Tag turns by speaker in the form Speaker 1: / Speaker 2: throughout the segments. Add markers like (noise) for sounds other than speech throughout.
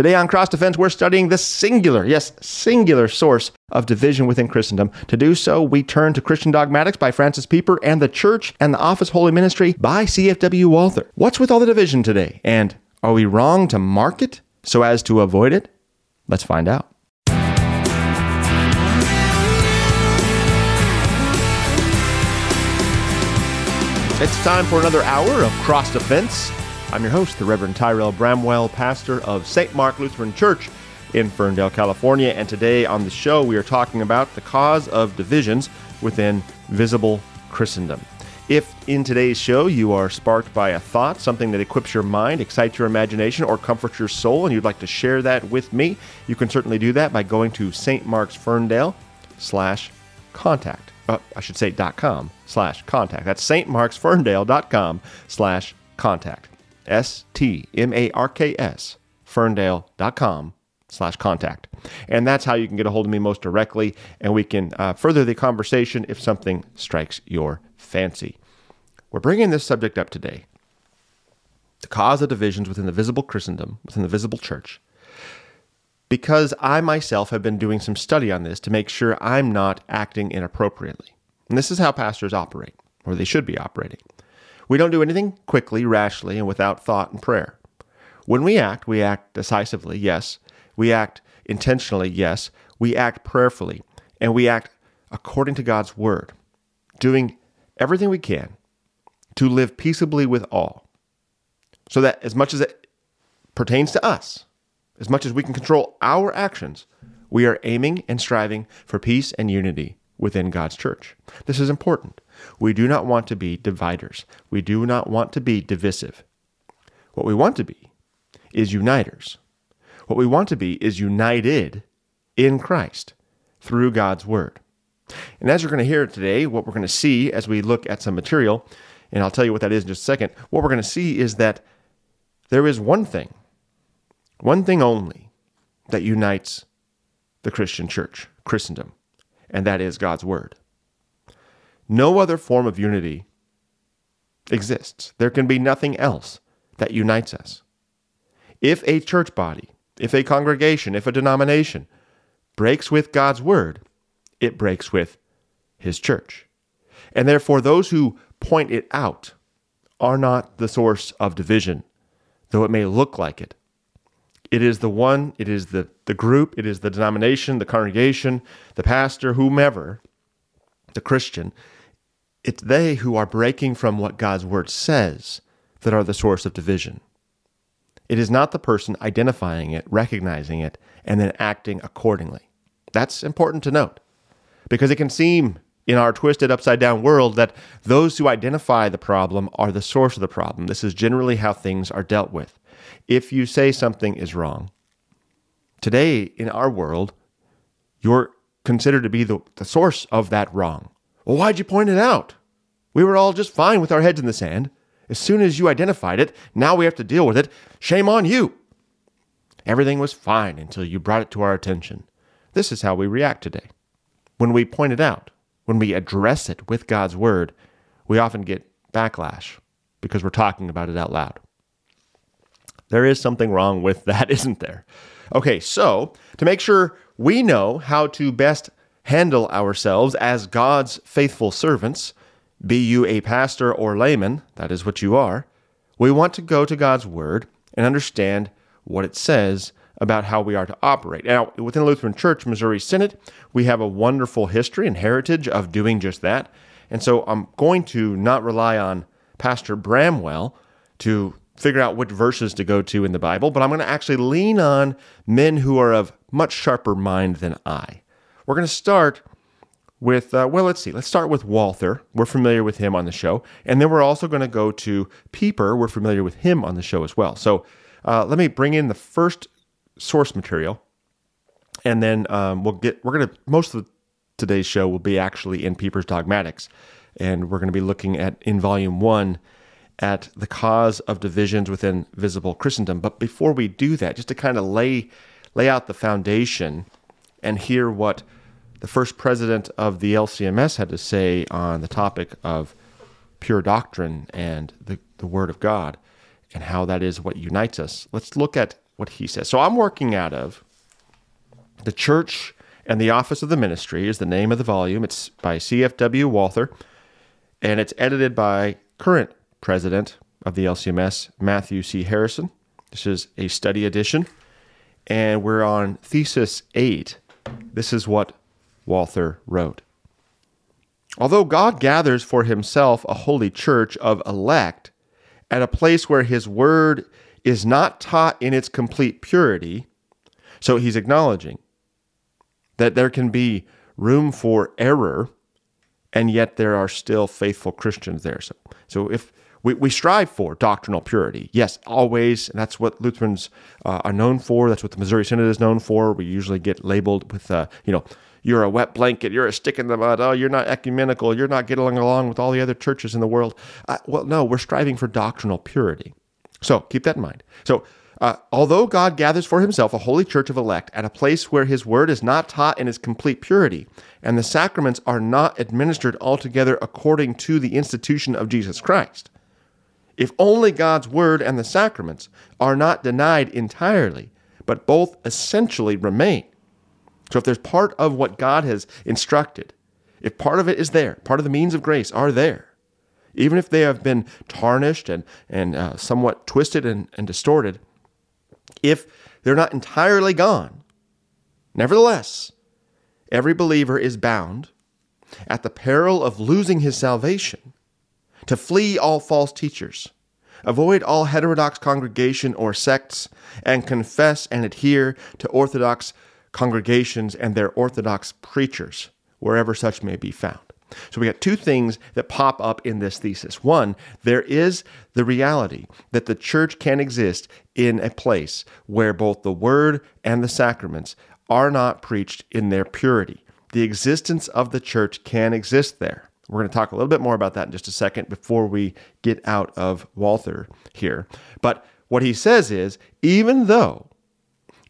Speaker 1: Today on Cross Defense, we're studying the singular, yes, singular source of division within Christendom. To do so, we turn to Christian Dogmatics by Francis Pieper and the Church and the Office Holy Ministry by CFW Walther. What's with all the division today? And are we wrong to mark it so as to avoid it? Let's find out. It's time for another hour of Cross Defense. I'm your host, the Reverend Tyrel Bramwell, pastor of St. Mark Lutheran Church in Ferndale, California. And today on the show, we are talking about the cause of divisions within visible Christendom. If in today's show you are sparked by a thought, something that equips your mind, excites your imagination, or comforts your soul, and you'd like to share that with me, you can certainly do that by going to St. Mark's Ferndale slash contact uh, I should say dot com slash contact. That's stmarksferndale.com slash contact. S T M A R K S ferndale.com slash contact. And that's how you can get a hold of me most directly, and we can uh, further the conversation if something strikes your fancy. We're bringing this subject up today the cause of divisions within the visible Christendom, within the visible church, because I myself have been doing some study on this to make sure I'm not acting inappropriately. And this is how pastors operate, or they should be operating. We don't do anything quickly, rashly, and without thought and prayer. When we act, we act decisively, yes. We act intentionally, yes. We act prayerfully, and we act according to God's word, doing everything we can to live peaceably with all, so that as much as it pertains to us, as much as we can control our actions, we are aiming and striving for peace and unity within God's church. This is important. We do not want to be dividers. We do not want to be divisive. What we want to be is uniters. What we want to be is united in Christ through God's word. And as you're going to hear today, what we're going to see as we look at some material, and I'll tell you what that is in just a second, what we're going to see is that there is one thing one thing only that unites the Christian church, Christendom, and that is God's Word. No other form of unity exists. There can be nothing else that unites us. If a church body, if a congregation, if a denomination breaks with God's Word, it breaks with His church. And therefore, those who point it out are not the source of division, though it may look like it. It is the one, it is the, the group, it is the denomination, the congregation, the pastor, whomever, the Christian. It's they who are breaking from what God's word says that are the source of division. It is not the person identifying it, recognizing it, and then acting accordingly. That's important to note because it can seem in our twisted upside down world that those who identify the problem are the source of the problem. This is generally how things are dealt with if you say something is wrong. Today, in our world, you're considered to be the, the source of that wrong. Well, why'd you point it out? We were all just fine with our heads in the sand. As soon as you identified it, now we have to deal with it. Shame on you. Everything was fine until you brought it to our attention. This is how we react today. When we point it out, when we address it with God's word, we often get backlash because we're talking about it out loud. There is something wrong with that, (laughs) isn't there? Okay, so to make sure we know how to best handle ourselves as God's faithful servants, be you a pastor or layman, that is what you are, we want to go to God's Word and understand what it says about how we are to operate. Now, within the Lutheran Church, Missouri Synod, we have a wonderful history and heritage of doing just that. And so I'm going to not rely on Pastor Bramwell to figure out which verses to go to in the Bible, but I'm going to actually lean on men who are of much sharper mind than I. We're going to start with, uh, well, let's see, let's start with Walther. We're familiar with him on the show. And then we're also going to go to Pieper. We're familiar with him on the show as well. So uh, let me bring in the first source material. And then um, we'll get, we're going to, most of today's show will be actually in Pieper's Dogmatics. And we're going to be looking at, in volume one, at the cause of divisions within visible Christendom. But before we do that, just to kind of lay lay out the foundation and hear what the first president of the LCMS had to say on the topic of pure doctrine and the, the Word of God and how that is what unites us. Let's look at what he says. So I'm working out of the church and the office of the ministry is the name of the volume. It's by C.F.W. Walther, and it's edited by current president of the LCMS, Matthew C. Harrison. This is a study edition, and we're on thesis eight. This is what Walther wrote. Although God gathers for himself a holy church of elect at a place where his word is not taught in its complete purity, so he's acknowledging that there can be room for error, and yet there are still faithful Christians there. So, so if we, we strive for doctrinal purity, yes, always, and that's what Lutherans uh, are known for. That's what the Missouri Synod is known for. We usually get labeled with, uh, you know, you're a wet blanket, you're a stick in the mud, oh, you're not ecumenical, you're not getting along with all the other churches in the world. Uh, well, no, we're striving for doctrinal purity. So keep that in mind. So uh, although God gathers for himself a holy church of elect at a place where his word is not taught in its complete purity, and the sacraments are not administered altogether according to the institution of Jesus Christ, if only God's word and the sacraments are not denied entirely, but both essentially remain. So if there's part of what God has instructed, if part of it is there, part of the means of grace are there, even if they have been tarnished and, and uh, somewhat twisted and, and distorted, if they're not entirely gone. Nevertheless, every believer is bound, at the peril of losing his salvation, to flee all false teachers, avoid all heterodox congregation or sects, and confess and adhere to orthodox congregations and their orthodox preachers, wherever such may be found. So we got two things that pop up in this thesis. One, there is the reality that the church can exist in a place where both the word and the sacraments are not preached in their purity. The existence of the church can exist there. We're going to talk a little bit more about that in just a second before we get out of Walther here. But what he says is even though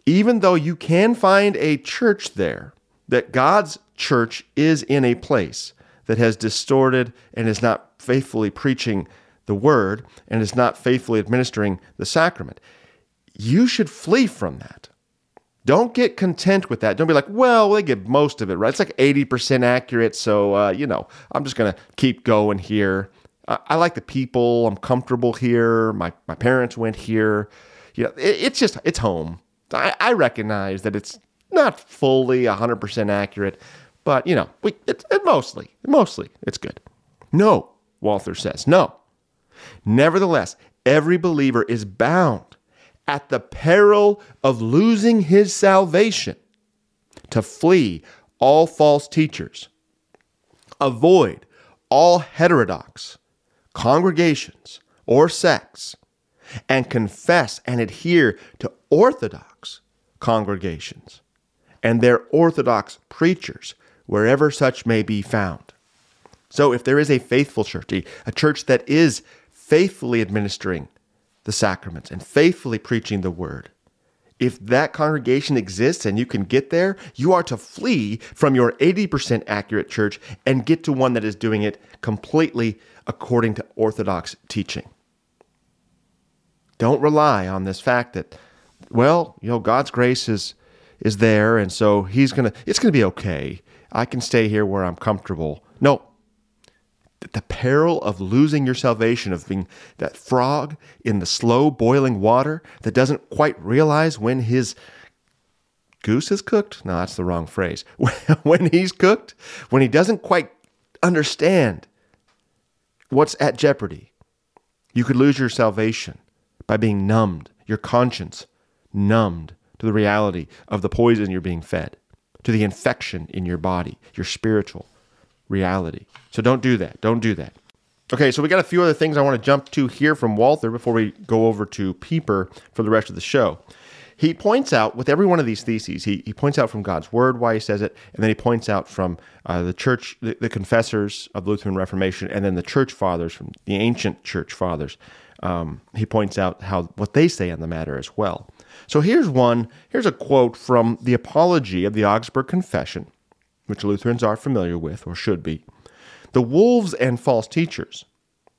Speaker 1: even though you can find a church there, that God's church is in a place that has distorted and is not faithfully preaching the word and is not faithfully administering the sacrament. You should flee from that. Don't get content with that. Don't be like, well, they get most of it right. It's like 80% accurate. So, uh, you know, I'm just going to keep going here. I, I, like the people. I'm comfortable here. My, my parents went here. You know, it, it's just, it's home. I, I recognize that it's not fully 100% accurate, but, you know, we, it, it mostly, mostly, it's good. No, Walther says, no. Nevertheless, every believer is bound at the peril of losing his salvation to flee all false teachers, avoid all heterodox congregations or sects, and confess and adhere to orthodox congregations and their orthodox preachers wherever such may be found. So, if there is a faithful church, a church that is faithfully administering the sacraments and faithfully preaching the word, if that congregation exists and you can get there, you are to flee from your 80% accurate church and get to one that is doing it completely according to Orthodox teaching. Don't rely on this fact that, well, you know, God's grace is is there, and so He's gonna. It's gonna be okay. I can stay here where I'm comfortable. No. The peril of losing your salvation, of being that frog in the slow boiling water that doesn't quite realize when his goose is cooked. No, that's the wrong phrase. (laughs) when he's cooked, when he doesn't quite understand what's at jeopardy, you could lose your salvation by being numbed, your conscience numbed to the reality of the poison you're being fed to the infection in your body, your spiritual reality. So don't do that. Don't do that. Okay, so we got a few other things I want to jump to here from Walther before we go over to Pieper for the rest of the show. He points out with every one of these theses, he, he points out from God's word why he says it, and then he points out from uh, the church, the, the, confessors of the Lutheran Reformation, and then the church fathers from the ancient church fathers. Um, he points out how what they say on the matter as well. So here's one, here's a quote from the Apology of the Augsburg Confession, which Lutherans are familiar with, or should be. The wolves and false teachers,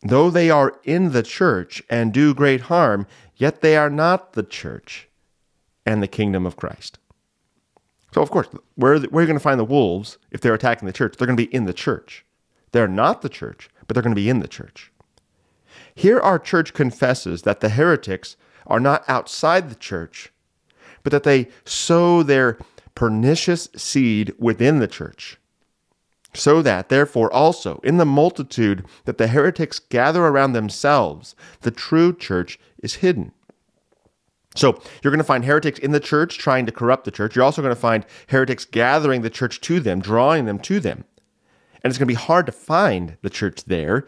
Speaker 1: though they are in the church and do great harm, yet they are not the church. and the kingdom of Christ. So, of course, where, where are you going to find the wolves if they're attacking the church? They're going to be in the church. They're not the church, but they're going to be in the church. Here, our church confesses that the heretics are not outside the church, but that they sow their pernicious seed within the church. So that, therefore, also in the multitude that the heretics gather around themselves, the true church is hidden. So you're going to find heretics in the church trying to corrupt the church. You're also going to find heretics gathering the church to them, drawing them to them. And it's going to be hard to find the church there,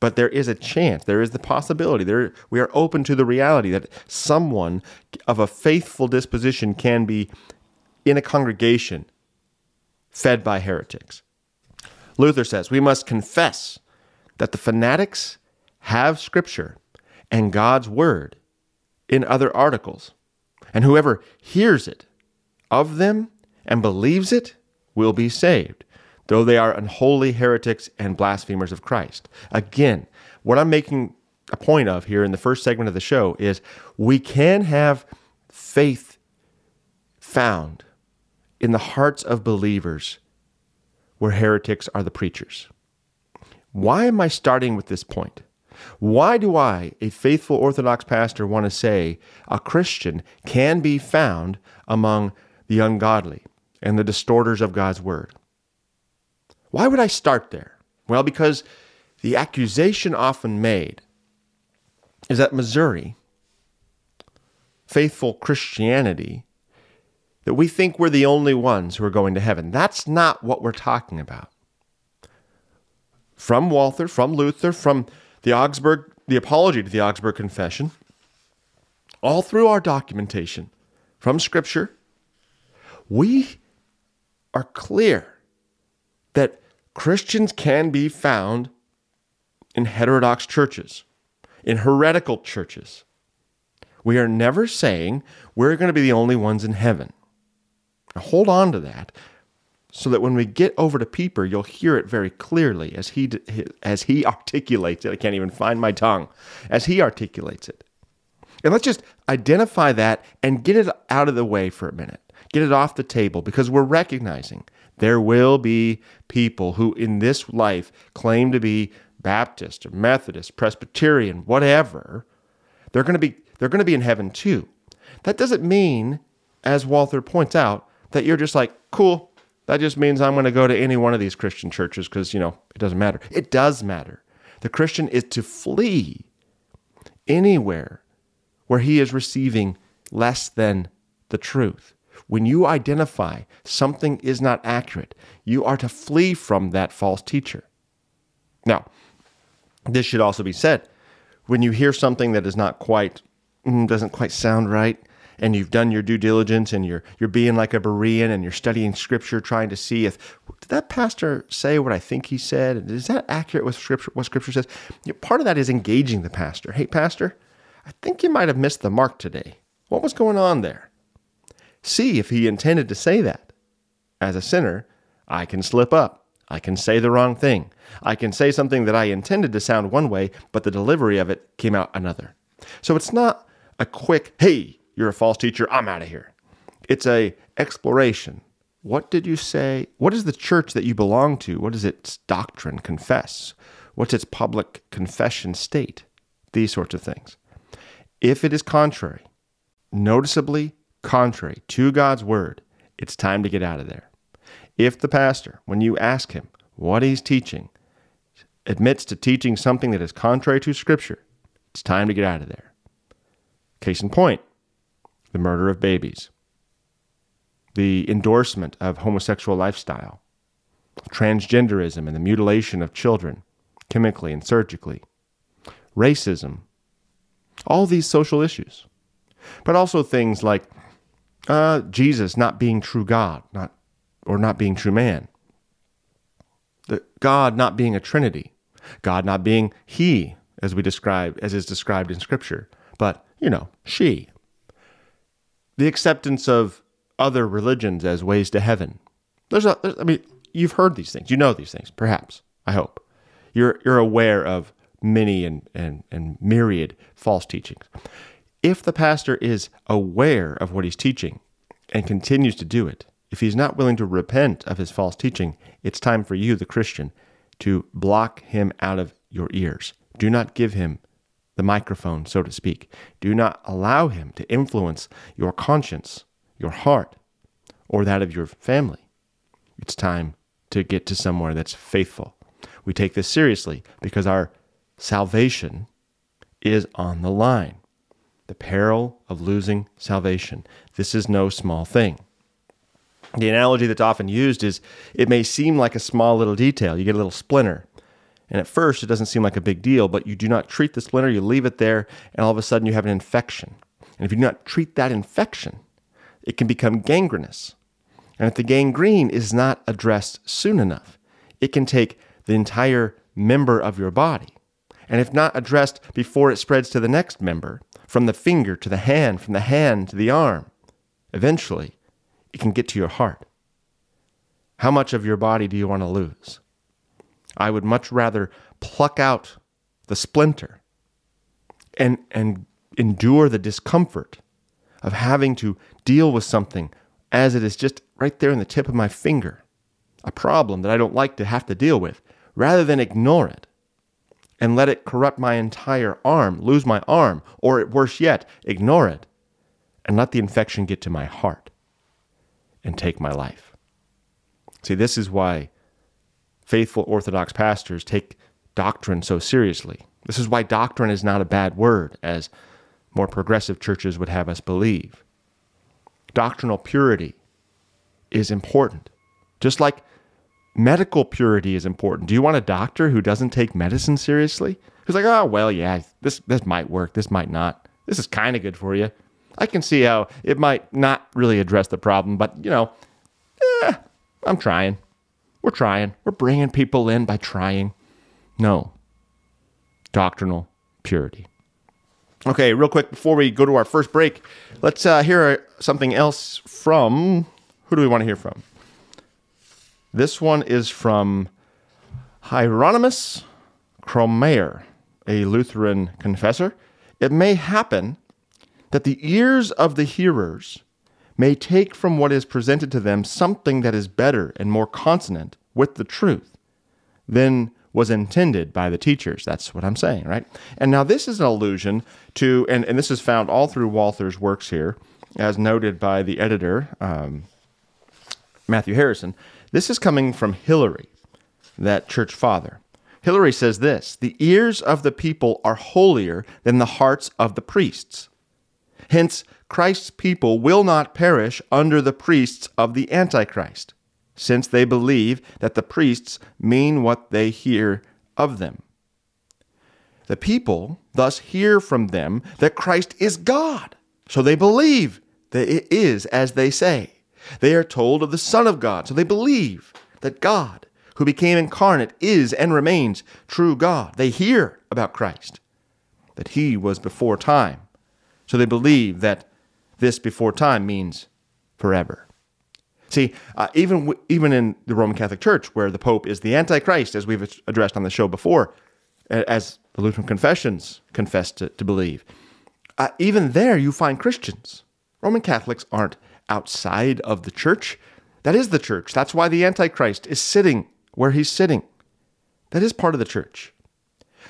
Speaker 1: but there is a chance, there is the possibility. There we are open to the reality that someone of a faithful disposition can be in a congregation fed by heretics. Luther says, "We must confess that the fanatics have scripture and God's word in other articles, and whoever hears it of them and believes it will be saved, though they are unholy heretics and blasphemers of Christ. Again, what I'm making a point of here in the first segment of the show is we can have faith found in the hearts of believers where heretics are the preachers. Why am I starting with this point? Why do I, a faithful Orthodox pastor, want to say a Christian can be found among the ungodly and the distorters of God's word? Why would I start there? Well, because the accusation often made is that Missouri, faithful Christianity, that we think we're the only ones who are going to heaven. That's not what we're talking about. From Walther, from Luther, from the Augsburg, the apology to the Augsburg Confession, all through our documentation from Scripture, we are clear that Christians can be found in heterodox churches, in heretical churches. We are never saying we're going to be the only ones in heaven. Now hold on to that so that when we get over to Pieper, you'll hear it very clearly as he as he (laughs) articulates it. I can't even find my tongue as he articulates it. And let's just identify that and get it out of the way for a minute. Get it off the table because we're recognizing there will be people who in this life claim to be Baptist or Methodist, Presbyterian, whatever. They're going to be they're going to be in heaven too. That doesn't mean as Walther points out that you're just like, "Cool, that just means I'm going to go to any one of these Christian churches because, you know, it doesn't matter. It does matter. The Christian is to flee anywhere where he is receiving less than the truth. When you identify something is not accurate, you are to flee from that false teacher. Now, this should also be said. When you hear something that is not quite, mm, doesn't quite sound right, and you've done your due diligence and you're you're being like a Berean and you're studying scripture trying to see if did that pastor say what I think he said? Is that accurate with scripture what scripture says? Part of that is engaging the pastor. Hey pastor, I think you might have missed the mark today. What was going on there? See if he intended to say that. As a sinner, I can slip up. I can say the wrong thing. I can say something that I intended to sound one way, but the delivery of it came out another. So it's not a quick, hey, you're a false teacher. I'm out of here. It's a exploration. What did you say? What is the church that you belong to? What does its doctrine confess? What's its public confession state? These sorts of things. If it is contrary, noticeably contrary to God's word, it's time to get out of there. If the pastor, when you ask him what he's teaching, admits to teaching something that is contrary to Scripture, it's time to get out of there. Case in point, the murder of babies, the endorsement of homosexual lifestyle, transgenderism and the mutilation of children, chemically and surgically, racism, all these social issues. But also things like uh, Jesus not being true God, not or not being true man. The God not being a Trinity, God not being He, as we describe as is described in Scripture, but you know, she the acceptance of other religions as ways to heaven. There's a, there's, I mean, you've heard these things. You know these things, perhaps. I hope. You're, you're aware of many and, and, and myriad false teachings. if the pastor is aware of what he's teaching and continues to do it, if he's not willing to repent of his false teaching, it's time for you, the Christian, to block him out of your ears. Do not give him the microphone, so to speak. Do not allow him to influence your conscience, your heart, or that of your family. It's time to get to somewhere that's faithful. We take this seriously because our salvation is on the line. The peril of losing salvation. This is no small thing. The analogy that's often used is it may seem like a small little detail. You get a little splinter. And at first, it doesn't seem like a big deal, but you do not treat the splinter, you leave it there, and all of a sudden you have an infection. And if you do not treat that infection, it can become gangrenous. And if the gangrene is not addressed soon enough, it can take the entire member of your body. And if not addressed before it spreads to the next member, from the finger to the hand, from the hand to the arm, eventually it can get to your heart. How much of your body do you want to lose? I would much rather pluck out the splinter and, and endure the discomfort of having to deal with something as it is just right there in the tip of my finger, a problem that I don't like to have to deal with, rather than ignore it and let it corrupt my entire arm, lose my arm, or worse yet, ignore it and let the infection get to my heart and take my life. See, this is why faithful Orthodox pastors take doctrine so seriously. This is why doctrine is not a bad word, as more progressive churches would have us believe. Doctrinal purity is important, just like medical purity is important. Do you want a doctor who doesn't take medicine seriously? Who's like, oh, well, yeah, this, this might work, this might not. This is kind of good for you. I can see how it might not really address the problem, but, you know, eh, I'm trying. We're trying. We're bringing people in by trying. No. Doctrinal purity. Okay, real quick before we go to our first break, let's uh, hear something else from. Who do we want to hear from? This one is from Hieronymus Kromayer, a Lutheran confessor. It may happen that the ears of the hearers may take from what is presented to them something that is better and more consonant with the truth than was intended by the teachers. That's what I'm saying, right? And now this is an allusion to, and, and this is found all through Walther's works here, as noted by the editor, um, Matthew Harrison. This is coming from Hilary, that church father. Hilary says this The ears of the people are holier than the hearts of the priests. Hence, Christ's people will not perish under the priests of the Antichrist, since they believe that the priests mean what they hear of them. The people thus hear from them that Christ is God, so they believe that it is as they say. They are told of the Son of God, so they believe that God, who became incarnate, is and remains true God. They hear about Christ, that he was before time, so they believe that this before time means forever. See, uh, even even in the Roman Catholic Church, where the Pope is the Antichrist, as we've addressed on the show before, as the Lutheran confessions confess to, to believe, uh, even there you find Christians. Roman Catholics aren't outside of the church. That is the church. That's why the Antichrist is sitting where he's sitting. That is part of the church.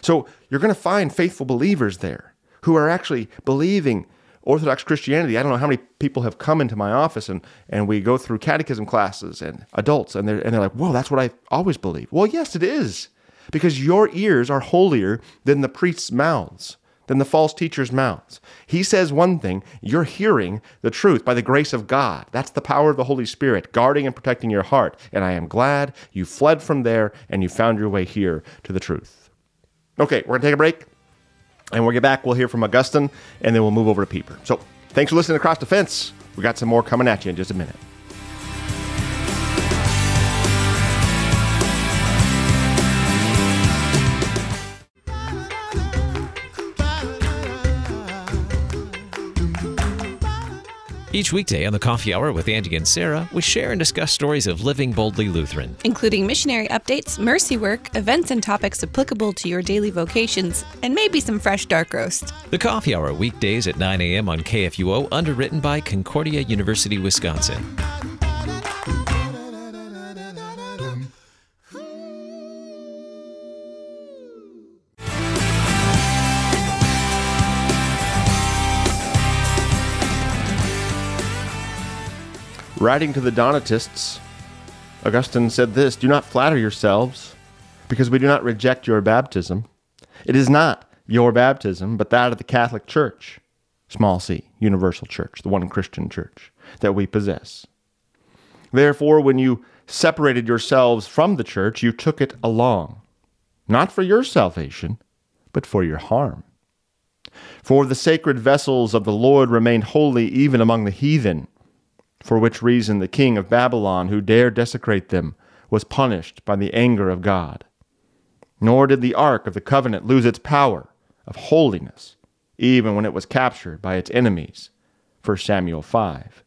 Speaker 1: So you're going to find faithful believers there who are actually believing Orthodox Christianity. I don't know how many people have come into my office and, and we go through catechism classes and adults and they're, and they're like, whoa, that's what I always believe. Well, yes, it is. Because your ears are holier than the priest's mouths, than the false teacher's mouths. He says one thing, you're hearing the truth by the grace of God. That's the power of the Holy Spirit, guarding and protecting your heart. And I am glad you fled from there and you found your way here to the truth. Okay, we're going to take a break. And when we get back, we'll hear from Augustine, and then we'll move over to Pieper. So thanks for listening to Cross Defense. We got some more coming at you in just a minute.
Speaker 2: Each weekday on the Coffee Hour with Andy and Sarah, we share and discuss stories of living boldly Lutheran,
Speaker 3: including missionary updates, mercy work, events and topics applicable to your daily vocations, and maybe some fresh dark roast.
Speaker 2: The Coffee Hour weekdays at 9 a.m. on KFUO, underwritten by Concordia University, Wisconsin.
Speaker 1: Writing to the Donatists, Augustine said this Do not flatter yourselves, because we do not reject your baptism. It is not your baptism, but that of the Catholic Church, small c, universal church, the one Christian church that we possess. Therefore, when you separated yourselves from the church, you took it along, not for your salvation, but for your harm. For the sacred vessels of the Lord remained holy even among the heathen for which reason the king of Babylon, who dared desecrate them, was punished by the anger of God. Nor did the ark of the covenant lose its power of holiness, even when it was captured by its enemies. 1 Samuel 5.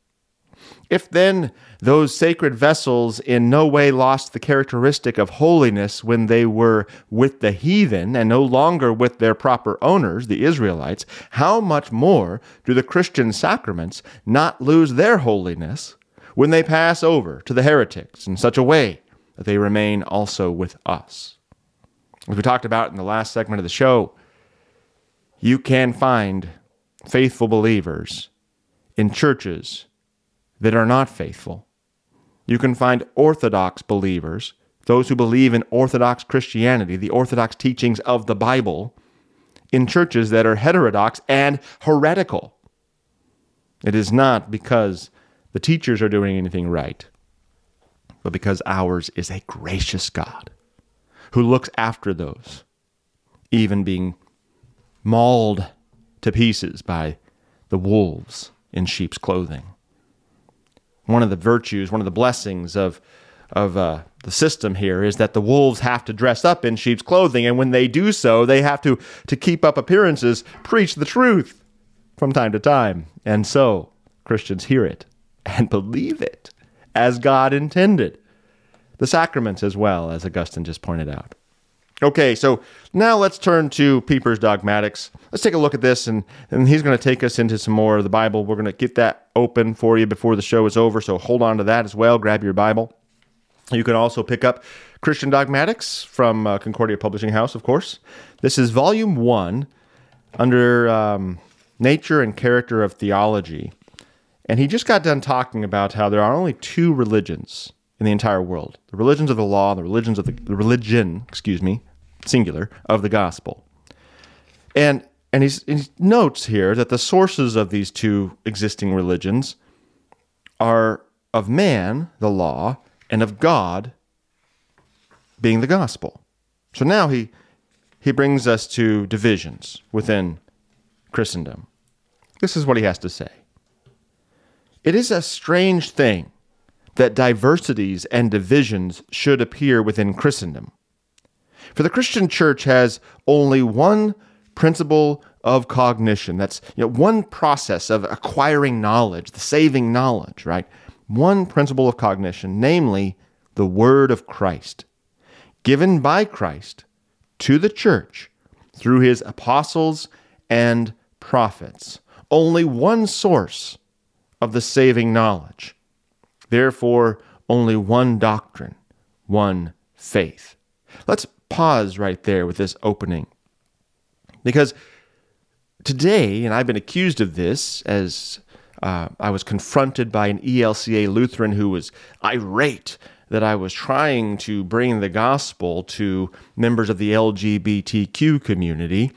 Speaker 1: If then those sacred vessels in no way lost the characteristic of holiness when they were with the heathen and no longer with their proper owners, the Israelites, how much more do the Christian sacraments not lose their holiness when they pass over to the heretics in such a way that they remain also with us? As we talked about in the last segment of the show, you can find faithful believers in churches that are not faithful. You can find Orthodox believers, those who believe in Orthodox Christianity, the Orthodox teachings of the Bible, in churches that are heterodox and heretical. It is not because the teachers are doing anything right, but because ours is a gracious God who looks after those, even being mauled to pieces by the wolves in sheep's clothing one of the virtues, one of the blessings of of uh, the system here is that the wolves have to dress up in sheep's clothing, and when they do so, they have to to keep up appearances, preach the truth from time to time, and so Christians hear it and (laughs) believe it as God intended. The sacraments as well, as Augustine just pointed out. Okay, so now let's turn to Pieper's dogmatics. Let's take a look at this, and, and he's going to take us into some more of the Bible. We're going to get that open for you before the show is over, so hold on to that as well. Grab your Bible. You can also pick up Christian Dogmatics from uh, Concordia Publishing House, of course. This is volume one under um, Nature and Character of Theology. And he just got done talking about how there are only two religions in the entire world the religions of the law, the religions of the, the religion, excuse me, singular, of the gospel. And and he notes here that the sources of these two existing religions are of man, the law, and of God, being the gospel. So now he he brings us to divisions within Christendom. This is what he has to say. It is a strange thing that diversities and divisions should appear within Christendom. For the Christian church has only one principle of cognition. That's you know, one process of acquiring knowledge, the saving knowledge, right? One principle of cognition, namely the word of Christ, given by Christ to the church through his apostles and prophets. Only one source of the saving knowledge. Therefore, only one doctrine, one faith. Let's pause right there with this opening. Because today, and I've been accused of this as uh, I was confronted by an ELCA Lutheran who was irate that I was trying to bring the gospel to members of the LGBTQ community.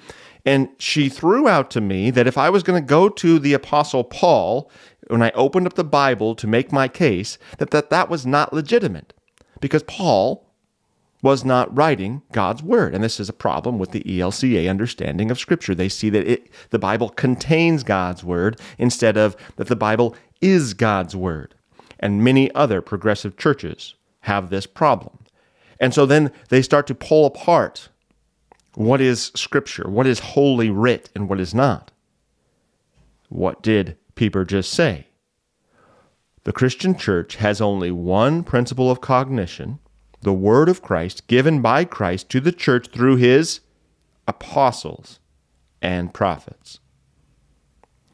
Speaker 1: And she threw out to me that if I was going to go to the Apostle Paul when I opened up the Bible to make my case, that that, that was not legitimate because Paul was not writing God's word. And this is a problem with the ELCA understanding of Scripture. They see that it, the Bible contains God's word instead of that the Bible is God's word. And many other progressive churches have this problem. And so then they start to pull apart what is Scripture, what is holy writ, and what is not. What did Pieper just say? the Christian church has only one principle of cognition the word of Christ given by Christ to the church through his apostles and prophets.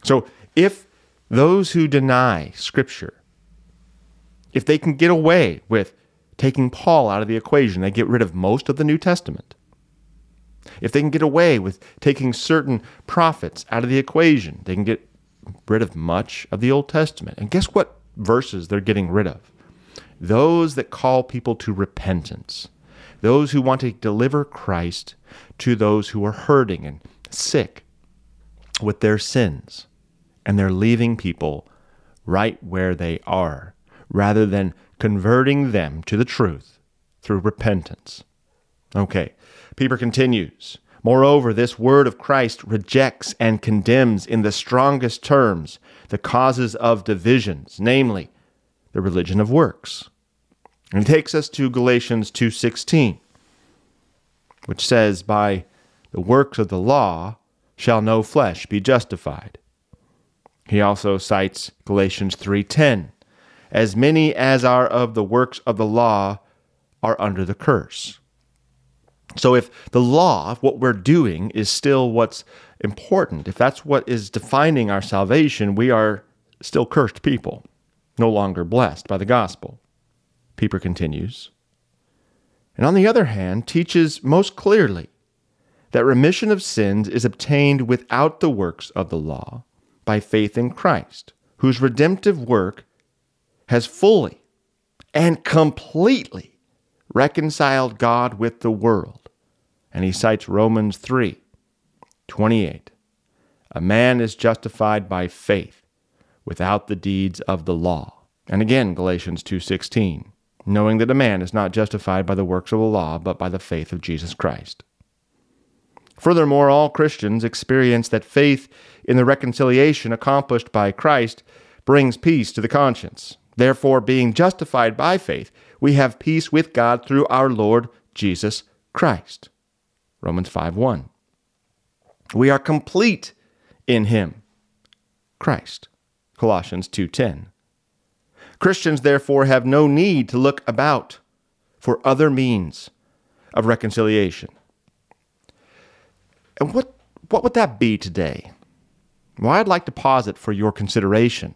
Speaker 1: So if those who deny Scripture, if they can get away with taking Paul out of the equation, they get rid of most of the New Testament. If they can get away with taking certain prophets out of the equation, they can get rid of much of the Old Testament. And guess what verses they're getting rid of? Those that call people to repentance, those who want to deliver Christ to those who are hurting and sick with their sins. And they're leaving people right where they are rather than converting them to the truth through repentance. Okay, Pieper continues. Moreover, this word of Christ rejects and condemns in the strongest terms the causes of divisions, namely the religion of works. And he takes us to Galatians 2:16, which says, "By the works of the law shall no flesh be justified." He also cites Galatians 3:10, "As many as are of the works of the law are under the curse." So if the law, what we're doing, is still what's important, if that's what is defining our salvation, we are still cursed people, no longer blessed by the gospel. Pieper continues. And on the other hand, teaches most clearly that remission of sins is obtained without the works of the law by faith in Christ, whose redemptive work has fully and completely reconciled God with the world. And he cites Romans 3 28. A man is justified by faith without the deeds of the law. And again Galatians 2:16, knowing that a man is not justified by the works of the law but by the faith of Jesus Christ. Furthermore, all Christians experience that faith in the reconciliation accomplished by Christ brings peace to the conscience. Therefore, being justified by faith, we have peace with God through our Lord Jesus Christ. Romans 5 1. We are complete in him, Christ. Colossians 2:10. Christians therefore have no need to look about for other means of reconciliation. And what what would that be today? Well, I'd like to posit for your consideration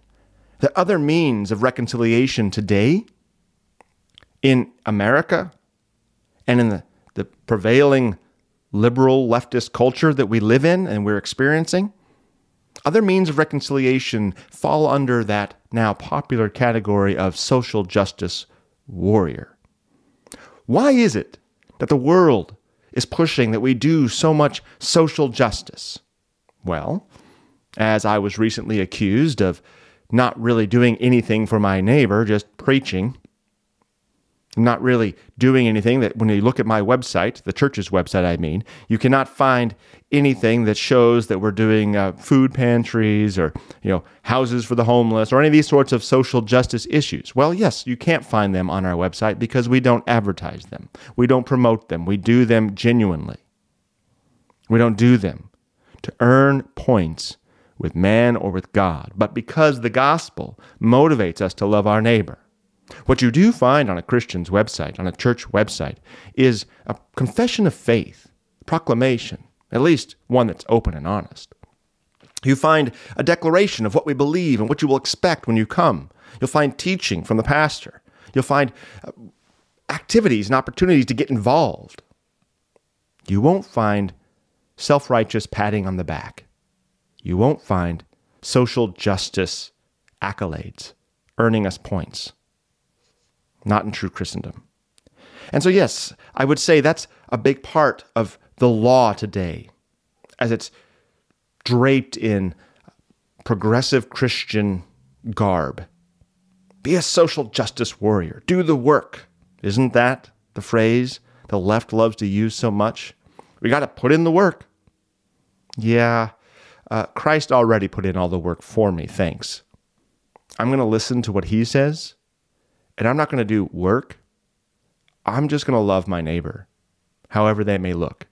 Speaker 1: that other means of reconciliation today in America and in the, the prevailing liberal leftist culture that we live in and we're experiencing, other means of reconciliation fall under that now popular category of social justice warrior. Why is it that the world is pushing that we do so much social justice? Well, as I was recently accused of not really doing anything for my neighbor, just preaching, not really doing anything that when you look at my website, the church's website, I mean, you cannot find anything that shows that we're doing uh, food pantries or, you know, houses for the homeless or any of these sorts of social justice issues. Well, yes, you can't find them on our website because we don't advertise them. We don't promote them. We do them genuinely. We don't do them to earn points with man or with God, but because the gospel motivates us to love our neighbor. What you do find on a Christian's website, on a church website, is a confession of faith, proclamation, at least one that's open and honest. You find a declaration of what we believe and what you will expect when you come. You'll find teaching from the pastor. You'll find uh, activities and opportunities to get involved. You won't find self righteous patting on the back. You won't find social justice accolades earning us points not in true Christendom. And so, yes, I would say that's a big part of the law today, as it's draped in progressive Christian garb. Be a social justice warrior, do the work. Isn't that the phrase the left loves to use so much? We got to put in the work. Yeah, uh, Christ already put in all the work for me, thanks. I'm going to listen to what he says and I'm not going to do work. I'm just going to love my neighbor, however they may look,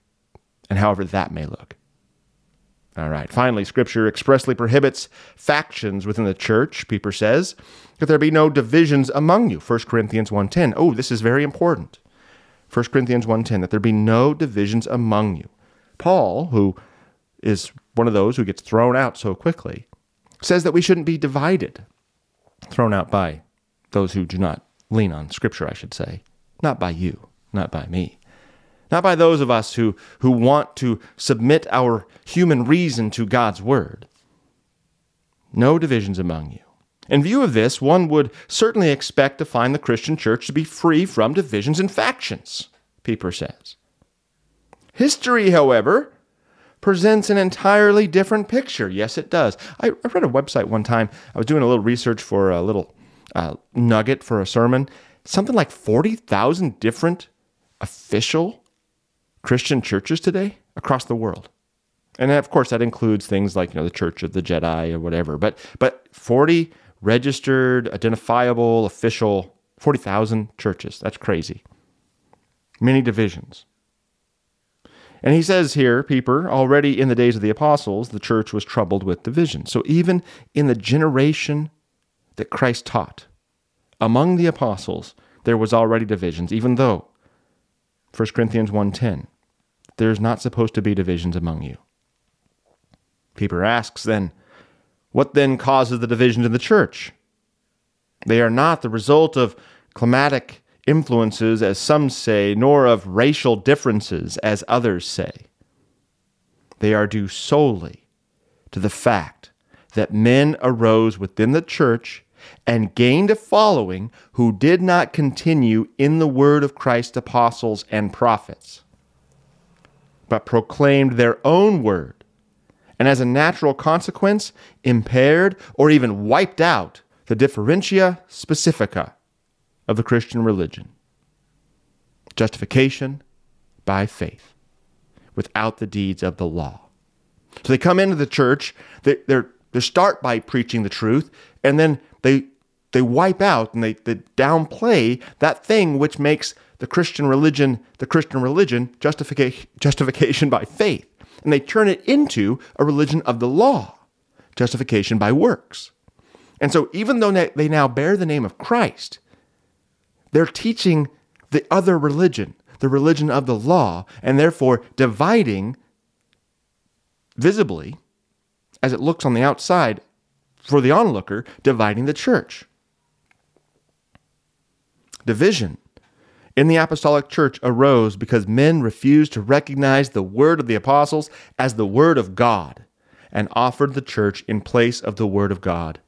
Speaker 1: and however that may look. All right. Finally, Scripture expressly prohibits factions within the church, Peter says, that there be no divisions among you. 1 Corinthians 1.10. Oh, this is very important. 1 Corinthians 1.10, that there be no divisions among you. Paul, who is one of those who gets thrown out so quickly, says that we shouldn't be divided, thrown out by those who do not lean on Scripture, I should say, not by you, not by me, not by those of us who, who want to submit our human reason to God's Word. No divisions among you. In view of this, one would certainly expect to find the Christian church to be free from divisions and factions, Pieper says. History, however, presents an entirely different picture. Yes, it does. I, read a website one time. I was doing a little research for a little uh, nugget for a sermon. Something like 40,000 different official Christian churches today across the world. And of course, that includes things like you know the Church of the Jedi or whatever. But but 40 registered, identifiable, official, 40,000 churches. That's crazy. Many divisions. And he says here, Pieper, already in the days of the apostles, the church was troubled with division. So even in the generation that Christ taught, among the apostles, there was already divisions, even though 1 Corinthians 1:10, there's not supposed to be divisions among you. Pieper asks then, what then causes the divisions in the church? They are not the result of climatic influences, as some say, nor of racial differences, as others say. They are due solely to the fact that men arose within the church and gained a following who did not continue in the word of Christ's apostles and prophets, but proclaimed their own word and as a natural consequence, impaired or even wiped out the differentia specifica of the Christian religion justification by faith without the deeds of the law. So they come into the church, they, they're, they start by preaching the truth, and then they, they wipe out and they, they downplay that thing which makes the Christian religion the Christian religion justification, justification by faith and they turn it into a religion of the law, justification by works. And so, even though they now bear the name of Christ, they're teaching the other religion, the religion of the law, and therefore dividing visibly, as it looks on the outside for the onlooker, dividing the church. Division in the apostolic church arose because men refused to recognize the word of the apostles as the word of God and offered the church in place of the word of God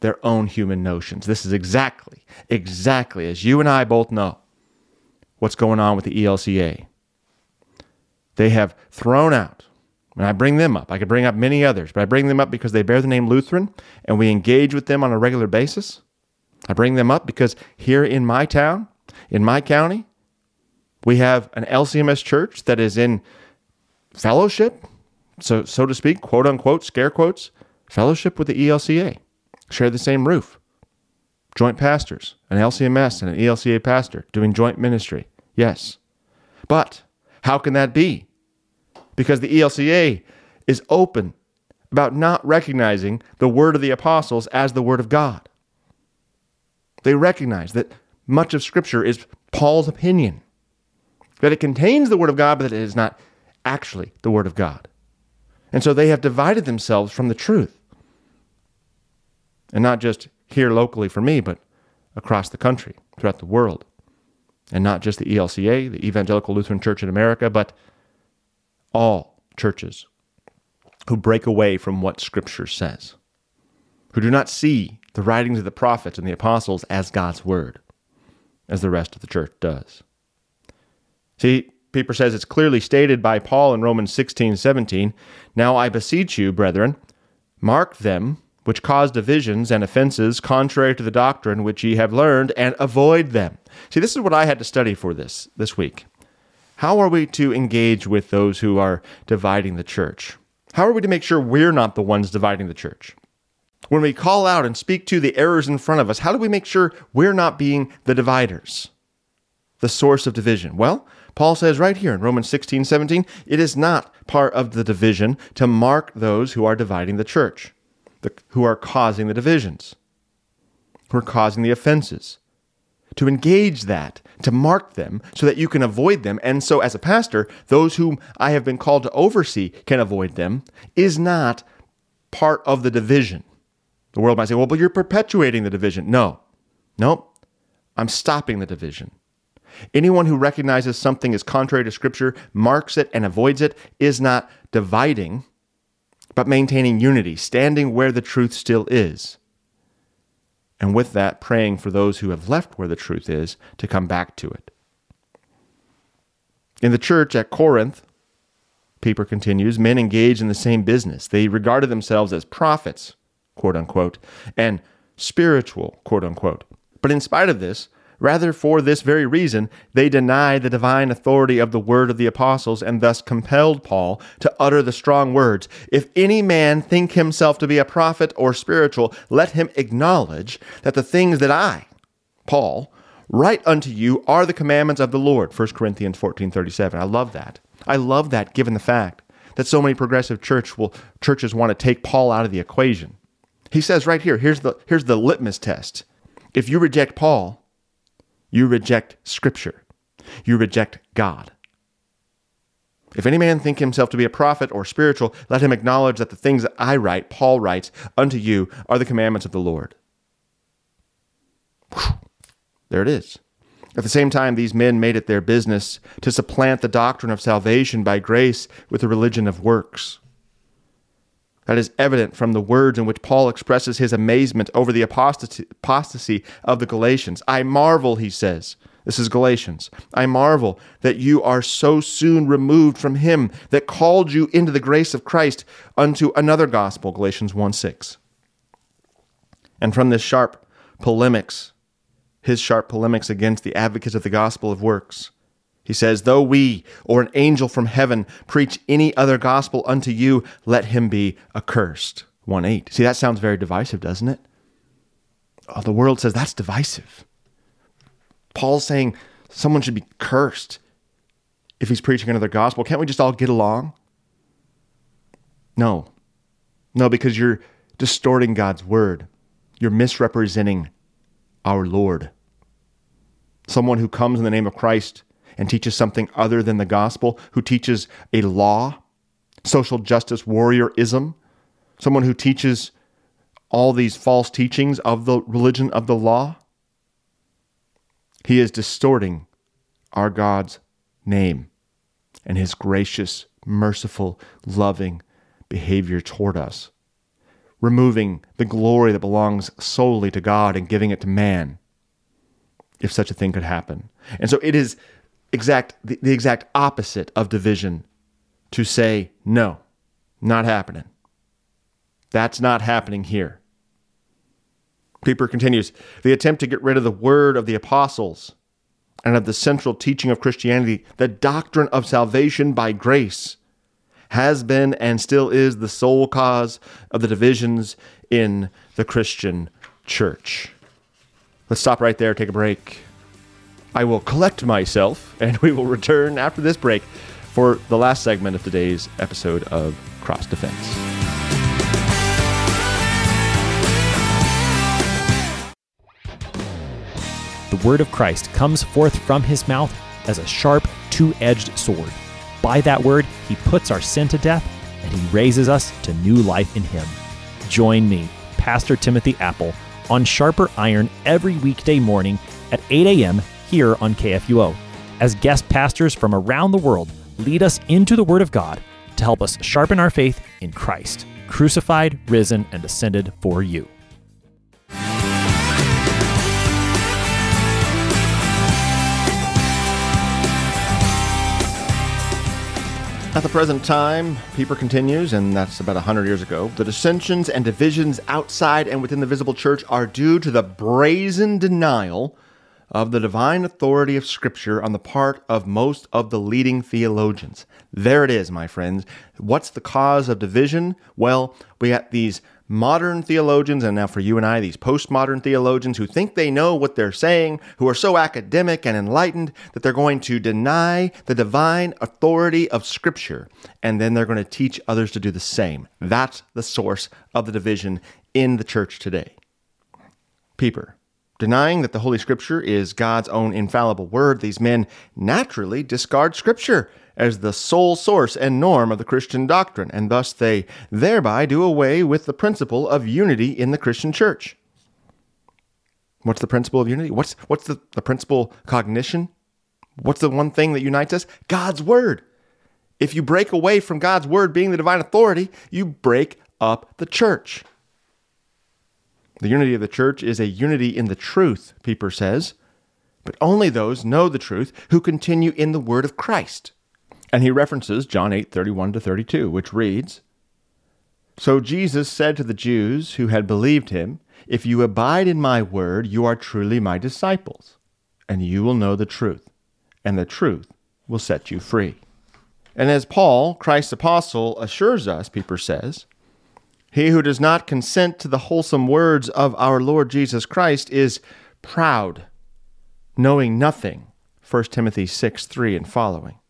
Speaker 1: their own human notions. This is exactly, exactly as you and I both know what's going on with the ELCA. They have thrown out, and I bring them up. I could bring up many others, but I bring them up because they bear the name Lutheran and we engage with them on a regular basis. I bring them up because here in my town, in my county, we have an LCMS church that is in fellowship, so so to speak, quote unquote, scare quotes, fellowship with the ELCA, share the same roof, joint pastors, an LCMS and an ELCA pastor doing joint ministry. Yes, but how can that be? Because the ELCA is open about not recognizing the word of the apostles as the word of God. They recognize that much of Scripture is Paul's opinion, that it contains the Word of God, but that it is not actually the Word of God. And so they have divided themselves from the truth. And not just here locally for me, but across the country, throughout the world. And not just the ELCA, the Evangelical Lutheran Church in America, but all churches who break away from what Scripture says, who do not see the writings of the prophets and the apostles as God's Word as the rest of the church does. See, Pieper says it's clearly stated by Paul in Romans 16, 17, Now I beseech you, brethren, mark them which cause divisions and offenses contrary to the doctrine which ye have learned, and avoid them. See, this is what I had to study for this this week. How are we to engage with those who are dividing the church? How are we to make sure we're not the ones dividing the church? When we call out and speak to the errors in front of us, how do we make sure we're not being the dividers, the source of division? Well, Paul says right here in Romans 16, 17, it is not part of the division to mark those who are dividing the church, the, who are causing the divisions, who are causing the offenses. To engage that, to mark them so that you can avoid them. And so, as a pastor, those whom I have been called to oversee can avoid them, is not part of the division. The world might say, well, but you're perpetuating the division. No, nope. I'm stopping the division. Anyone who recognizes something is contrary to Scripture, marks it, and avoids it is not dividing, but maintaining unity, standing where the truth still is. And with that, praying for those who have left where the truth is to come back to it. In the church at Corinth, Pieper continues, men engaged in the same business. They regarded themselves as prophets, quote unquote, and spiritual, quote unquote. But in spite of this, Rather, for this very reason, they denied the divine authority of the word of the apostles and thus compelled Paul to utter the strong words If any man think himself to be a prophet or spiritual, let him acknowledge that the things that I, Paul, write unto you are the commandments of the Lord. 1 Corinthians 14 37. I love that. I love that given the fact that so many progressive church will, churches want to take Paul out of the equation. He says right here, here's the, here's the litmus test. If you reject Paul, you reject Scripture. You reject God. If any man think himself to be a prophet or spiritual, let him acknowledge that the things that I write, Paul writes, unto you are the commandments of the Lord. Whew. There it is. At the same time, these men made it their business to supplant the doctrine of salvation by grace with the religion of works. That is evident from the words in which Paul expresses his amazement over the apostasy of the Galatians. I marvel, he says. This is Galatians. I marvel that you are so soon removed from him that called you into the grace of Christ unto another gospel, Galatians 1 6. And from this sharp polemics, his sharp polemics against the advocates of the gospel of works, he says, Though we or an angel from heaven preach any other gospel unto you, let him be accursed. 1 8. See, that sounds very divisive, doesn't it? Oh, the world says that's divisive. Paul's saying someone should be cursed if he's preaching another gospel. Can't we just all get along? No. No, because you're distorting God's word. You're misrepresenting our Lord. Someone who comes in the name of Christ and teaches something other than the gospel, who teaches a law, social justice warriorism, someone who teaches all these false teachings of the religion of the law, he is distorting our God's name and his gracious, merciful, loving behavior toward us, removing the glory that belongs solely to God and giving it to man, if such a thing could happen. And so it is exact the, the exact opposite of division to say no, not happening. That's not happening here. Pieper continues the attempt to get rid of the word of the apostles and of the central teaching of Christianity, the doctrine of salvation by grace, has been and still is the sole cause of the divisions in the Christian church. Let's stop right there, take a break. I will collect myself, (laughs) and we will return after this break for the last segment of today's episode of Cross Defense.
Speaker 4: The word of Christ comes forth from his mouth as a sharp, two edged sword. By that word, he puts our sin to death and he raises us to new life in him. Join me, Pastor Timothy Appel, on Sharper Iron every weekday morning at 8 a.m here on KFUO, as guest pastors from around the world lead us into the Word of God to help us sharpen our faith in Christ, crucified, risen, and ascended for you.
Speaker 1: At the present time, Pieper continues, and that's about 100 years ago, the dissensions and divisions outside and within the visible church are due to the brazen denial of the divine authority of Scripture on the part of most of the leading theologians. There it is, my friends. What's the cause of division? Well, we got these modern theologians, and now for you and I, these postmodern theologians who think they know what they're saying, who are so academic and enlightened that they're going to deny the divine authority of Scripture, and then they're going to teach others to do the same. That's the source of the division in the church today. Pieper. Denying that the Holy Scripture is God's own infallible word, these men naturally discard Scripture as the sole source and norm of the Christian doctrine, and thus they thereby do away with the principle of unity in the Christian church. What's the principle of unity? What's, what's the, the principle cognition? What's the one thing that unites us? God's Word. If you break away from God's Word being the divine authority, you break up the church. The unity of the church is a unity in the truth, Pieper says, but only those know the truth who continue in the word of Christ. And he references John 8 31 to 32, which reads So Jesus said to the Jews who had believed him, If you abide in my word, you are truly my disciples, and you will know the truth, and the truth will set you free. And as Paul, Christ's apostle, assures us, Pieper says, he who does not consent to the wholesome words of our Lord Jesus Christ is proud, knowing nothing. 1 Timothy 6 3 and following.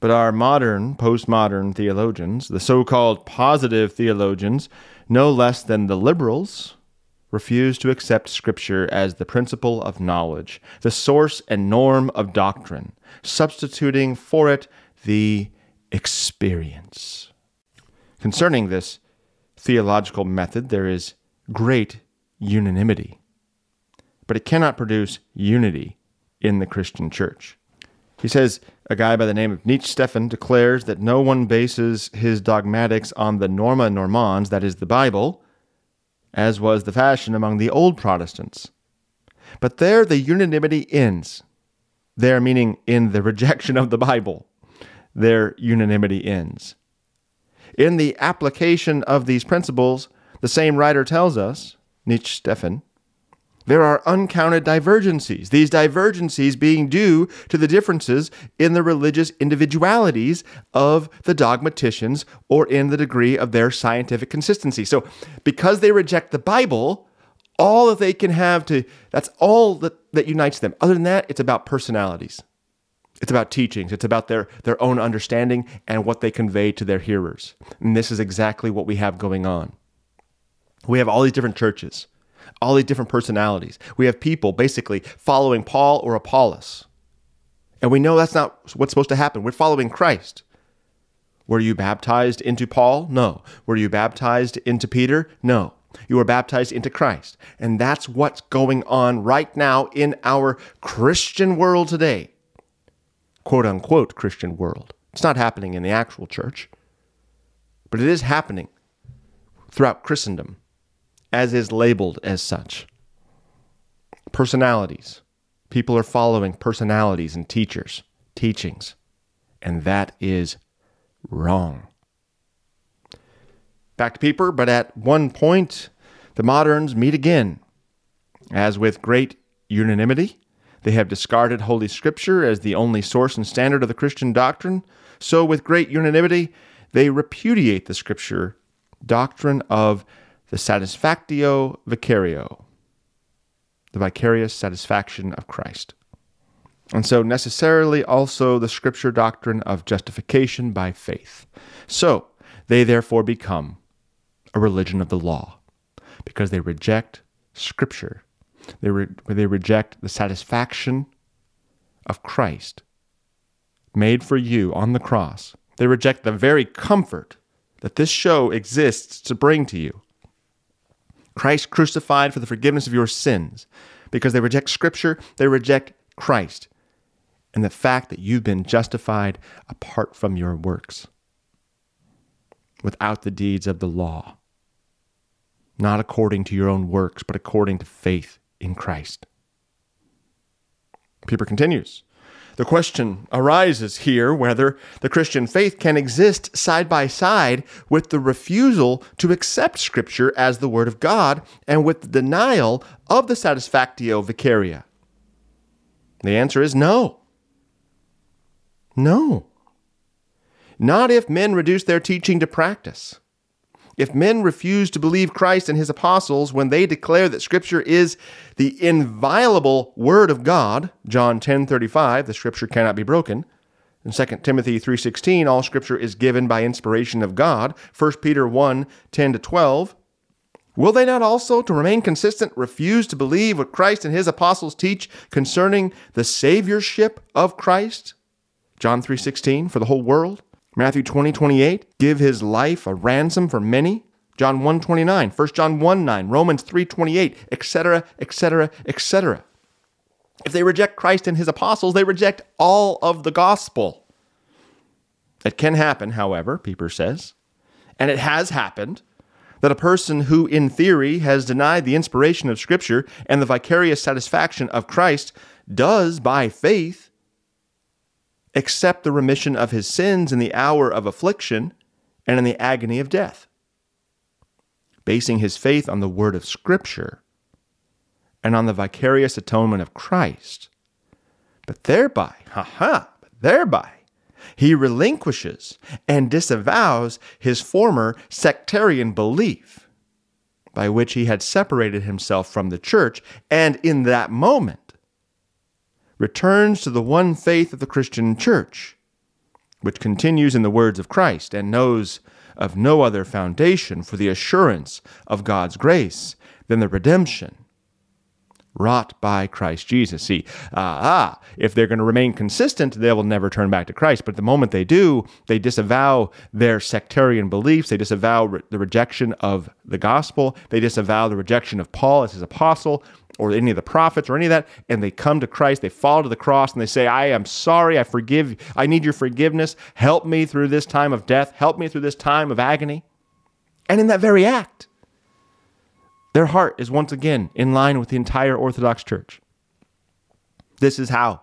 Speaker 1: But our modern, postmodern theologians, the so called positive theologians, no less than the liberals, refuse to accept Scripture as the principle of knowledge, the source and norm of doctrine, substituting for it the experience. Concerning this, theological method, there is great unanimity. But it cannot produce unity in the Christian church. He says a guy by the name of Nietzsche Stephan declares that no one bases his dogmatics on the Norma Normans, that is, the Bible, as was the fashion among the old Protestants. But there the unanimity ends. There, meaning in the (laughs) rejection of the Bible, their unanimity ends. In the application of these principles, the same writer tells us, Nietzsche there are uncounted divergencies, these divergencies being due to the differences in the religious individualities of the dogmaticians or in the degree of their scientific consistency. So, because they reject the Bible, all that they can have to, that's all that, that unites them. Other than that, it's about personalities. It's about teachings. It's about their, their own understanding and what they convey to their hearers. And this is exactly what we have going on. We have all these different churches, all these different personalities. We have people basically following Paul or Apollos. And we know that's not what's supposed to happen. We're following Christ. Were you baptized into Paul? No. Were you baptized into Peter? No. You were baptized into Christ. And that's what's going on right now in our Christian world today quote unquote Christian world. It's not happening in the actual church, but it is happening throughout Christendom as is labeled as such. Personalities. People are following personalities and teachers, teachings, and that is wrong. Back to Pieper, but at one point, the moderns meet again, as with great unanimity they have discarded Holy Scripture as the only source and standard of the Christian doctrine. So, with great unanimity, they repudiate the Scripture doctrine of the satisfactio vicario, the vicarious satisfaction of Christ. And so, necessarily, also the Scripture doctrine of justification by faith. So, they therefore become a religion of the law because they reject Scripture they, re- they reject the satisfaction of Christ made for you on the cross. They reject the very comfort that this show exists to bring to you. Christ crucified for the forgiveness of your sins. Because they reject Scripture, they reject Christ and the fact that you've been justified apart from your works, without the deeds of the law, not according to your own works, but according to faith in Christ. Pieper continues. The question arises here whether the Christian faith can exist side by side with the refusal to accept Scripture as the Word of God and with the denial of the satisfactio vicaria, The answer is no. No. Not if men reduce their teaching to practice. If men refuse to believe Christ and his apostles when they declare that scripture is the inviolable word of God, John 10:35, the scripture cannot be broken. In 2 Timothy 3:16, all scripture is given by inspiration of God. 1 Peter 1:10 to 12. Will they not also, to remain consistent, refuse to believe what Christ and his apostles teach concerning the saviorship of Christ? John 3:16 for the whole world. Matthew 20, 28, give his life a ransom for many. John 1, 29, 1 John 1, 9, Romans 3, 28, etc., etc., etc. If they reject Christ and his apostles, they reject all of the gospel. It can happen, however, Pieper says, and it has happened, that a person who, in theory, has denied the inspiration of Scripture and the vicarious satisfaction of Christ does, by faith, accept the remission of his sins in the hour of affliction and in the agony of death, basing his faith on the word of Scripture and on the vicarious atonement of Christ. But thereby, ha ha, but thereby, he relinquishes and disavows his former sectarian belief, by which he had separated himself from the church, and in that moment returns to the one faith of the Christian church, which continues in the words of Christ and knows of no other foundation for the assurance of God's grace than the redemption wrought by Christ Jesus. See, ah, if they're going to remain consistent, they will never turn back to Christ. But the moment they do, they disavow their sectarian beliefs. They disavow re- the rejection of the gospel. They disavow the rejection of Paul as his apostle or any of the prophets or any of that. And they come to Christ. They fall to the cross and they say, I am sorry. I forgive. I need your forgiveness. Help me through this time of death. Help me through this time of agony. And in that very act, their heart is once again in line with the entire Orthodox Church. This is how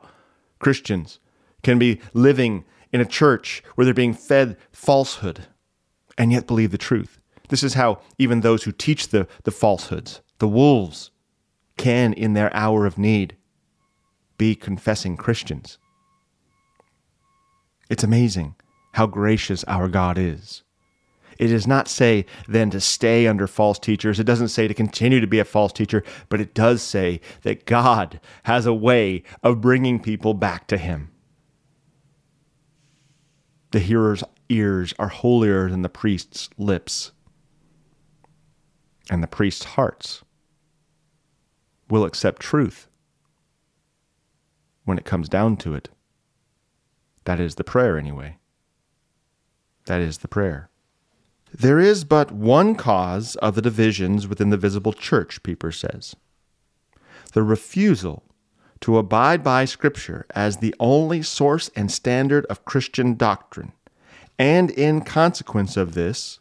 Speaker 1: Christians can be living in a church where they're being fed falsehood and yet believe the truth. This is how even those who teach the, the falsehoods, the wolves, can, in their hour of need, be confessing Christians. It's amazing how gracious our God is. It does not say then to stay under false teachers. It doesn't say to continue to be a false teacher, but it does say that God has a way of bringing people back to Him. The hearer's ears are holier than the priest's lips, and the priest's hearts will accept truth when it comes down to it. That is the prayer, anyway. That is the prayer. There is but one cause of the divisions within the visible church, Pieper says the refusal to abide by Scripture as the only source and standard of Christian doctrine, and in consequence of this,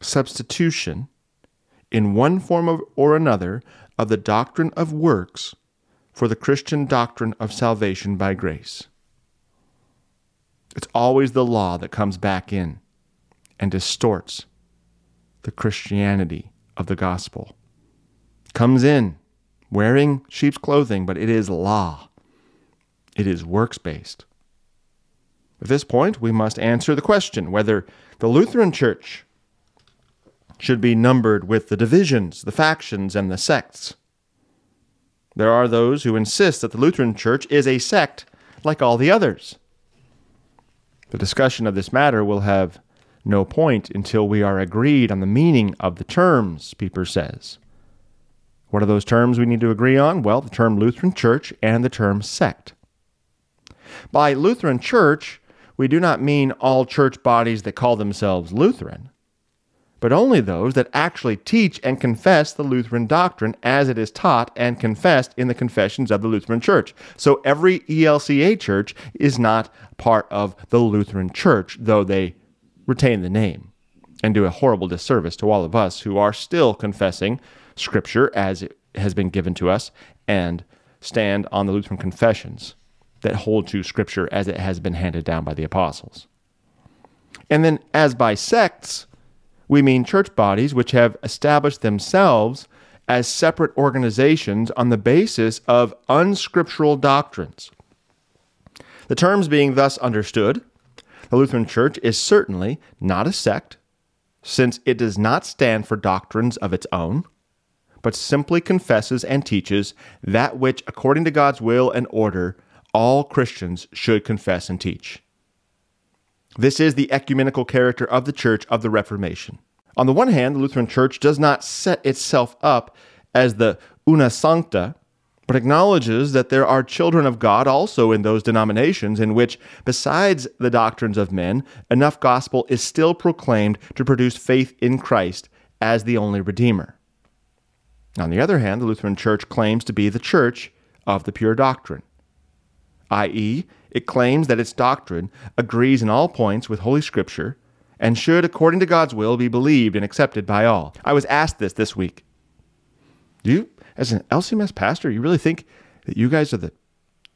Speaker 1: substitution, in one form or another, of the doctrine of works for the Christian doctrine of salvation by grace. It's always the law that comes back in and distorts the Christianity of the gospel. Comes in wearing sheep's clothing, but it is law. It is works based. At this point, we must answer the question whether the Lutheran Church should be numbered with the divisions, the factions, and the sects. There are those who insist that the Lutheran Church is a sect like all the others. The discussion of this matter will have no point until we are agreed on the meaning of the terms, Pieper says. What are those terms we need to agree on? Well, the term Lutheran Church and the term sect. By Lutheran Church, we do not mean all church bodies that call themselves Lutheran, but only those that actually teach and confess the Lutheran doctrine as it is taught and confessed in the confessions of the Lutheran Church. So every ELCA church is not part of the Lutheran Church, though they retain the name and do a horrible disservice to all of us who are still confessing Scripture as it has been given to us and stand on the Lutheran confessions that hold to Scripture as it has been handed down by the apostles. And then, as by sects, we mean church bodies which have established themselves as separate organizations on the basis of unscriptural doctrines. The terms being thus understood, the Lutheran Church is certainly not a sect, since it does not stand for doctrines of its own, but simply confesses and teaches that which, according to God's will and order, all Christians should confess and teach. This is the ecumenical character of the Church of the Reformation. On the one hand, the Lutheran Church does not set itself up as the una sancta, but acknowledges that there are children of God also in those denominations in which, besides the doctrines of men, enough gospel is still proclaimed to produce faith in Christ as the only Redeemer. On the other hand, the Lutheran Church claims to be the church of the pure doctrine, i.e., it claims that its doctrine agrees in all points with Holy Scripture and should, according to God's will, be believed and accepted by all. I was asked this this week. Do you, as an LCMS pastor, you really think that you guys are the,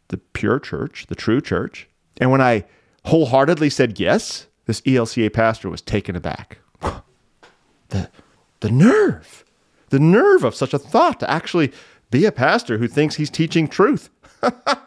Speaker 1: the pure church, the true church? And when I wholeheartedly said yes, this ELCA pastor was taken aback. (sighs) the, the nerve, the nerve of such a thought to actually be a pastor who thinks he's teaching truth. (laughs)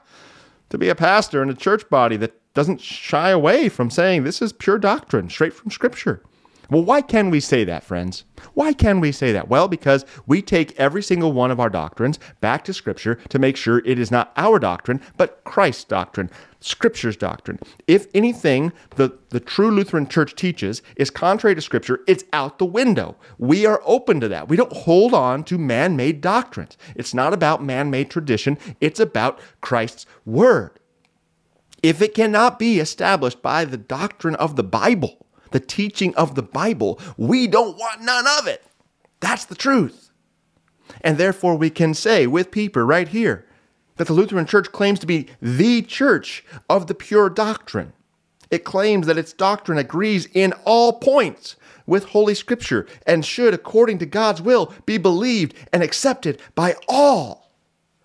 Speaker 1: to be a pastor in a church body that doesn't shy away from saying this is pure doctrine, straight from Scripture. Well, why can we say that, friends? Why can we say that? Well, because we take every single one of our doctrines back to Scripture to make sure it is not our doctrine, but Christ's doctrine, Scripture's doctrine. If anything the, the true Lutheran Church teaches is contrary to Scripture, it's out the window. We are open to that. We don't hold on to man made doctrines. It's not about man made tradition, it's about Christ's Word. If it cannot be established by the doctrine of the Bible, the teaching of the Bible, we don't want none of it. That's the truth. And therefore, we can say with Pieper right here that the Lutheran Church claims to be the church of the pure doctrine. It claims that its doctrine agrees in all points with Holy Scripture and should, according to God's will, be believed and accepted by all.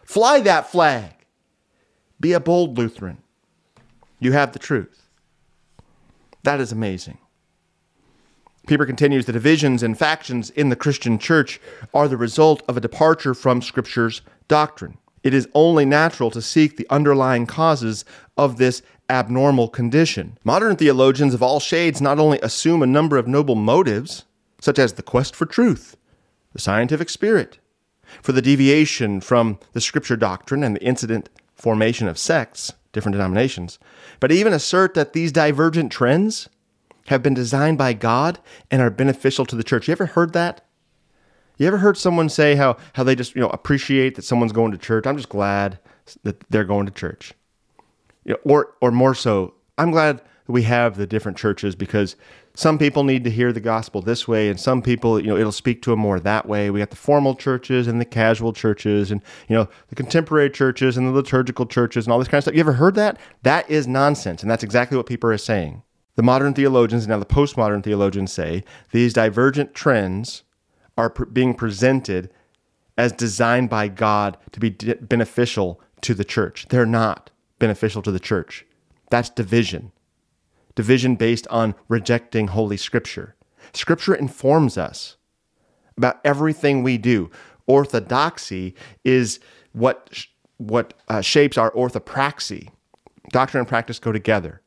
Speaker 1: Fly that flag. Be a bold Lutheran. You have the truth. That is amazing. Pieper continues the divisions and factions in the Christian church are the result of a departure from Scripture's doctrine. It is only natural to seek the underlying causes of this abnormal condition. Modern theologians of all shades not only assume a number of noble motives, such as the quest for truth, the scientific spirit, for the deviation from the Scripture doctrine and the incident formation of sects, different denominations, but even assert that these divergent trends have been designed by God and are beneficial to the church. You ever heard that? You ever heard someone say how how they just you know appreciate that someone's going to church? I'm just glad that they're going to church. You know, or or more so, I'm glad that we have the different churches because some people need to hear the gospel this way, and some people, you know, it'll speak to them more that way. We got the formal churches and the casual churches, and you know, the contemporary churches and the liturgical churches and all this kind of stuff. You ever heard that? That is nonsense, and that's exactly what people are saying. The modern theologians and now the postmodern theologians say these divergent trends are being presented as designed by God to be d- beneficial to the church. They're not beneficial to the church. That's division. Division based on rejecting Holy Scripture. Scripture informs us about everything we do. Orthodoxy is what, what uh, shapes our orthopraxy. Doctrine and practice go together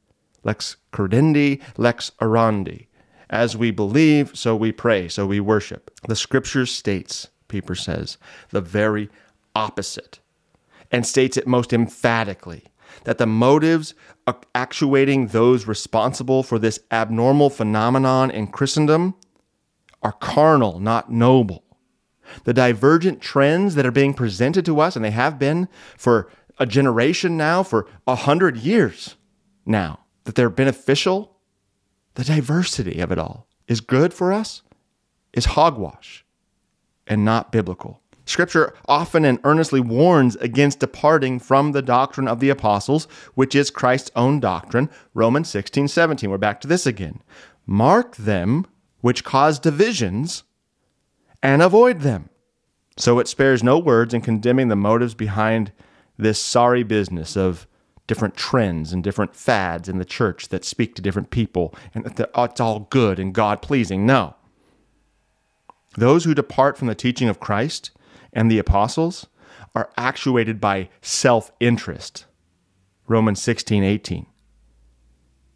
Speaker 1: lex credendi, lex orandi. As we believe, so we pray, so we worship. The scripture states, Pieper says, the very opposite, and states it most emphatically that the motives actuating those responsible for this abnormal phenomenon in Christendom are carnal, not noble. The divergent trends that are being presented to us, and they have been for a generation now, for a hundred years now, that they're beneficial, the diversity of it all is good for us, is hogwash and not biblical. Scripture often and earnestly warns against departing from the doctrine of the apostles, which is Christ's own doctrine. Romans 16, 17. We're back to this again. Mark them which cause divisions and avoid them. So it spares no words in condemning the motives behind this sorry business of different trends and different fads in the church that speak to different people and that oh, it's all good and God pleasing. No. Those who depart from the teaching of Christ and the apostles are actuated by self interest. Romans 16, 18.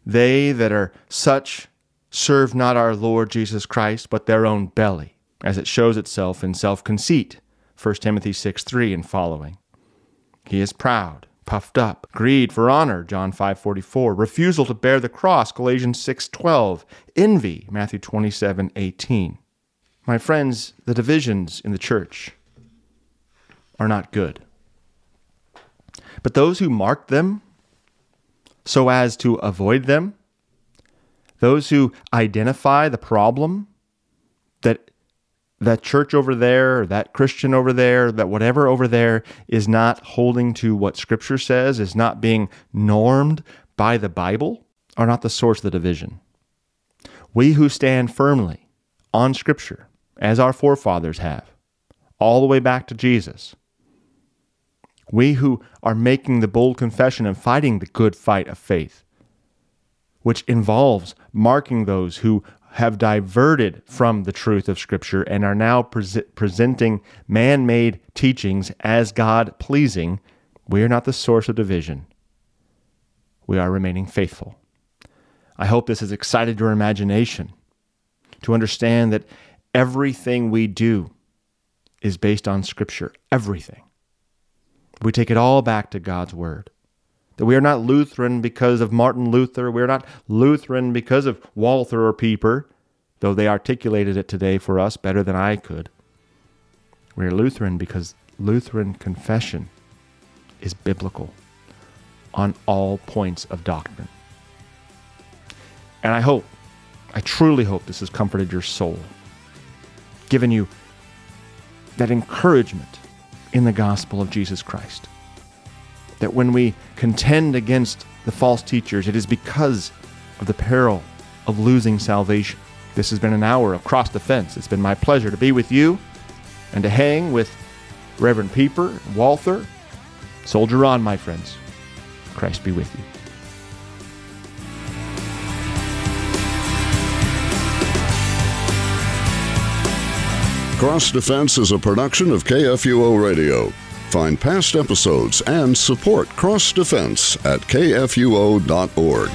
Speaker 1: They that are such serve not our Lord Jesus Christ, but their own belly, as it shows itself in self conceit. 1 Timothy 6, 3 and following. He is proud, puffed up, greed for honor, John 5:44, refusal to bear the cross, Galatians 6:12, envy, Matthew 27:18. My friends, the divisions in the church are not good. But those who mark them so as to avoid them, those who identify the problem that church over there, that Christian over there, that whatever over there is not holding to what Scripture says, is not being normed by the Bible, are not the source of the division. We who stand firmly on Scripture, as our forefathers have, all the way back to Jesus, we who are making the bold confession and fighting the good fight of faith, which involves marking those who have diverted from the truth of Scripture and are now pre- presenting man made teachings as God pleasing, we are not the source of division. We are remaining faithful. I hope this has excited your imagination to understand that everything we do is based on Scripture. Everything. We take it all back to God's Word. That we are not Lutheran because of Martin Luther. We are not Lutheran because of Walther or Pieper, though they articulated it today for us better than I could. We are Lutheran because Lutheran confession is biblical on all points of doctrine. And I hope, I truly hope this has comforted your soul, given you that encouragement in the gospel of Jesus Christ. That when we contend against the false teachers, it is because of the peril of losing salvation. This has been an hour of cross defense. It's been my pleasure to be with you and to hang with Reverend Pieper Walther. Soldier on, my friends. Christ be with you.
Speaker 5: Cross Defense is a production of KFUO Radio. Find past episodes and support Cross Defense at kfuo.org.